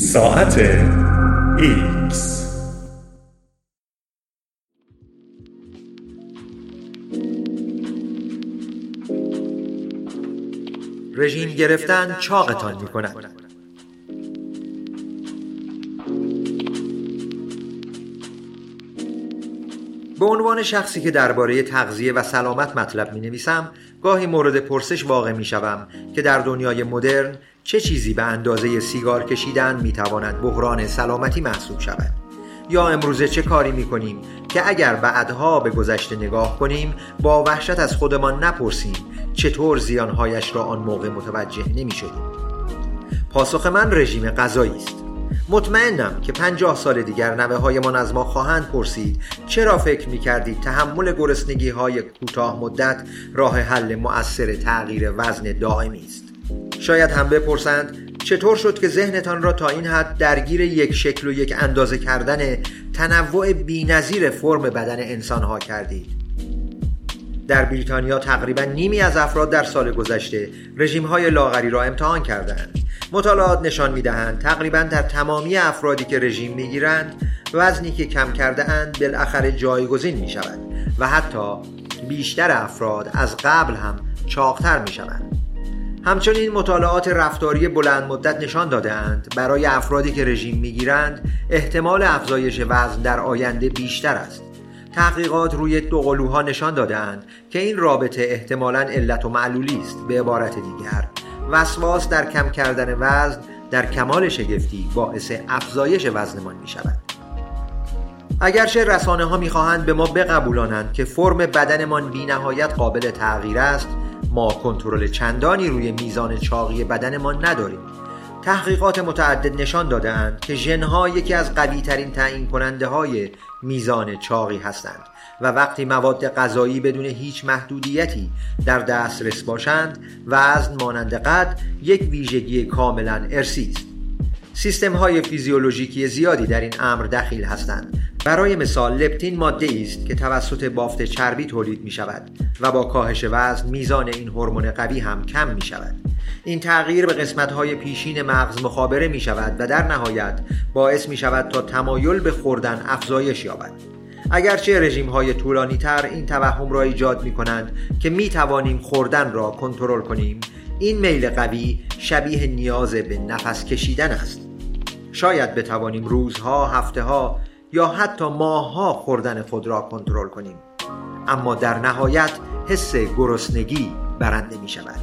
ساعت ایکس. رژیم گرفتن چاقتان می کند به عنوان شخصی که درباره تغذیه و سلامت مطلب می نویسم گاهی مورد پرسش واقع می شوم که در دنیای مدرن چه چیزی به اندازه سیگار کشیدن می تواند بحران سلامتی محسوب شود؟ یا امروزه چه کاری می کنیم که اگر بعدها به گذشته نگاه کنیم با وحشت از خودمان نپرسیم چطور زیانهایش را آن موقع متوجه نمی شدیم پاسخ من رژیم غذایی است. مطمئنم که پنجاه سال دیگر نوه هایمان از ما خواهند پرسید چرا فکر می کردید تحمل گرسنگی های کوتاه مدت راه حل مؤثر تغییر وزن دائمی است؟ شاید هم بپرسند چطور شد که ذهنتان را تا این حد درگیر یک شکل و یک اندازه کردن تنوع بینظیر فرم بدن انسان ها کردید؟ در بریتانیا تقریبا نیمی از افراد در سال گذشته رژیم های لاغری را امتحان کردند. مطالعات نشان می دهند تقریبا در تمامی افرادی که رژیم می گیرند وزنی که کم کرده اند بالاخره جایگزین می شود و حتی بیشتر افراد از قبل هم چاقتر می شوند همچنین مطالعات رفتاری بلند مدت نشان داده اند برای افرادی که رژیم می‌گیرند احتمال افزایش وزن در آینده بیشتر است. تحقیقات روی دو قلوها نشان داده اند که این رابطه احتمالا علت و معلولی است. به عبارت دیگر وسواس در کم کردن وزن در کمال شگفتی باعث افزایش وزنمان می شود اگرچه رسانه ها می‌خواهند به ما بقبولانند که فرم بدنمان بی نهایت قابل تغییر است ما کنترل چندانی روی میزان چاقی بدنمان نداریم. تحقیقات متعدد نشان دادهاند که ژنها یکی از قوی ترین تعیین کننده های میزان چاقی هستند و وقتی مواد غذایی بدون هیچ محدودیتی در دسترس باشند وزن مانند قد یک ویژگی کاملا ارسی است. سیستم های فیزیولوژیکی زیادی در این امر دخیل هستند برای مثال لپتین ماده است که توسط بافت چربی تولید می شود و با کاهش وزن میزان این هورمون قوی هم کم می شود. این تغییر به قسمت های پیشین مغز مخابره می شود و در نهایت باعث می شود تا تمایل به خوردن افزایش یابد. اگرچه رژیم های طولانی تر این توهم را ایجاد می کنند که می توانیم خوردن را کنترل کنیم این میل قوی شبیه نیاز به نفس کشیدن است. شاید بتوانیم روزها، هفته ها یا حتی ماهها خوردن خود را کنترل کنیم. اما در نهایت حس گرسنگی برنده می شود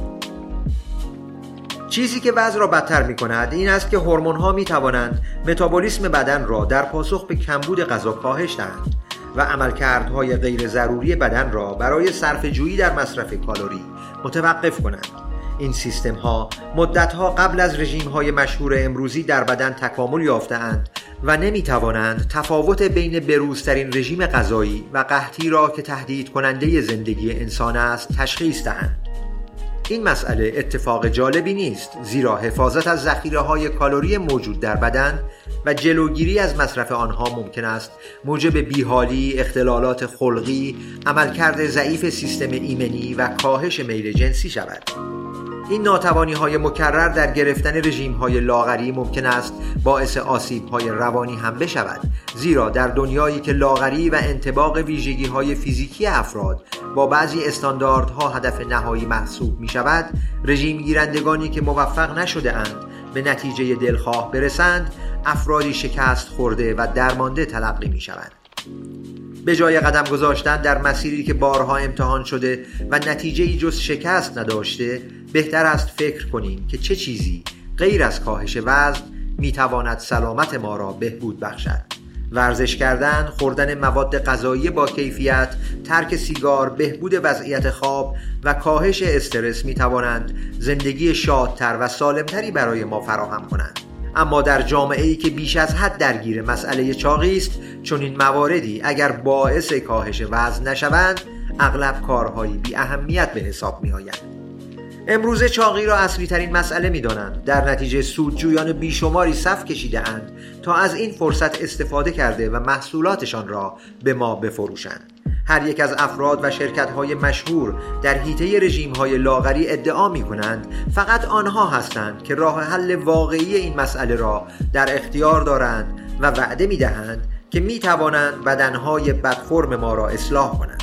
چیزی که وضع را بدتر می کند این است که هورمون ها می توانند متابولیسم بدن را در پاسخ به کمبود غذا کاهش دهند و عملکردهای غیر ضروری بدن را برای صرف جویی در مصرف کالری متوقف کنند. این سیستم ها مدت ها قبل از رژیم های مشهور امروزی در بدن تکامل یافتهاند و نمی توانند تفاوت بین بروزترین رژیم غذایی و قحطی را که تهدید کننده زندگی انسان است تشخیص دهند این مسئله اتفاق جالبی نیست زیرا حفاظت از ذخیره های کالری موجود در بدن و جلوگیری از مصرف آنها ممکن است موجب بیحالی، اختلالات خلقی، عملکرد ضعیف سیستم ایمنی و کاهش میل جنسی شود. این ناتوانی های مکرر در گرفتن رژیم های لاغری ممکن است باعث آسیب های روانی هم بشود زیرا در دنیایی که لاغری و انتباق ویژگی های فیزیکی افراد با بعضی استانداردها هدف نهایی محسوب می شود رژیم گیرندگانی که موفق نشده اند به نتیجه دلخواه برسند افرادی شکست خورده و درمانده تلقی می شوند به جای قدم گذاشتن در مسیری که بارها امتحان شده و نتیجه ای جز شکست نداشته بهتر است فکر کنیم که چه چیزی غیر از کاهش وزن می‌تواند سلامت ما را بهبود بخشد ورزش کردن، خوردن مواد غذایی با کیفیت، ترک سیگار، بهبود وضعیت خواب و کاهش استرس می توانند زندگی شادتر و سالمتری برای ما فراهم کنند. اما در جامعه ای که بیش از حد درگیر مسئله چاقی است چون این مواردی اگر باعث کاهش وزن نشوند اغلب کارهایی بی اهمیت به حساب می آیند. امروزه چاقی را اصلی ترین مسئله می دانند. در نتیجه سودجویان بیشماری صف کشیده اند تا از این فرصت استفاده کرده و محصولاتشان را به ما بفروشند هر یک از افراد و شرکت های مشهور در حیطه رژیم های لاغری ادعا می کنند فقط آنها هستند که راه حل واقعی این مسئله را در اختیار دارند و وعده می دهند که می توانند بدنهای بدفرم ما را اصلاح کنند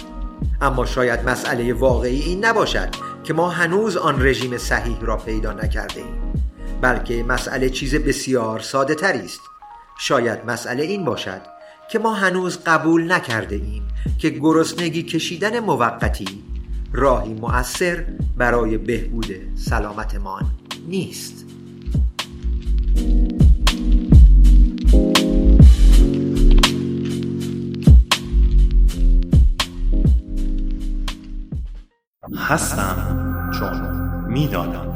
اما شاید مسئله واقعی این نباشد که ما هنوز آن رژیم صحیح را پیدا نکرده ایم بلکه مسئله چیز بسیار ساده تری است. شاید مسئله این باشد که ما هنوز قبول نکرده ایم که گرسنگی کشیدن موقتی راهی مؤثر برای بهبود سلامتمان نیست. هستم چون می‌دانم.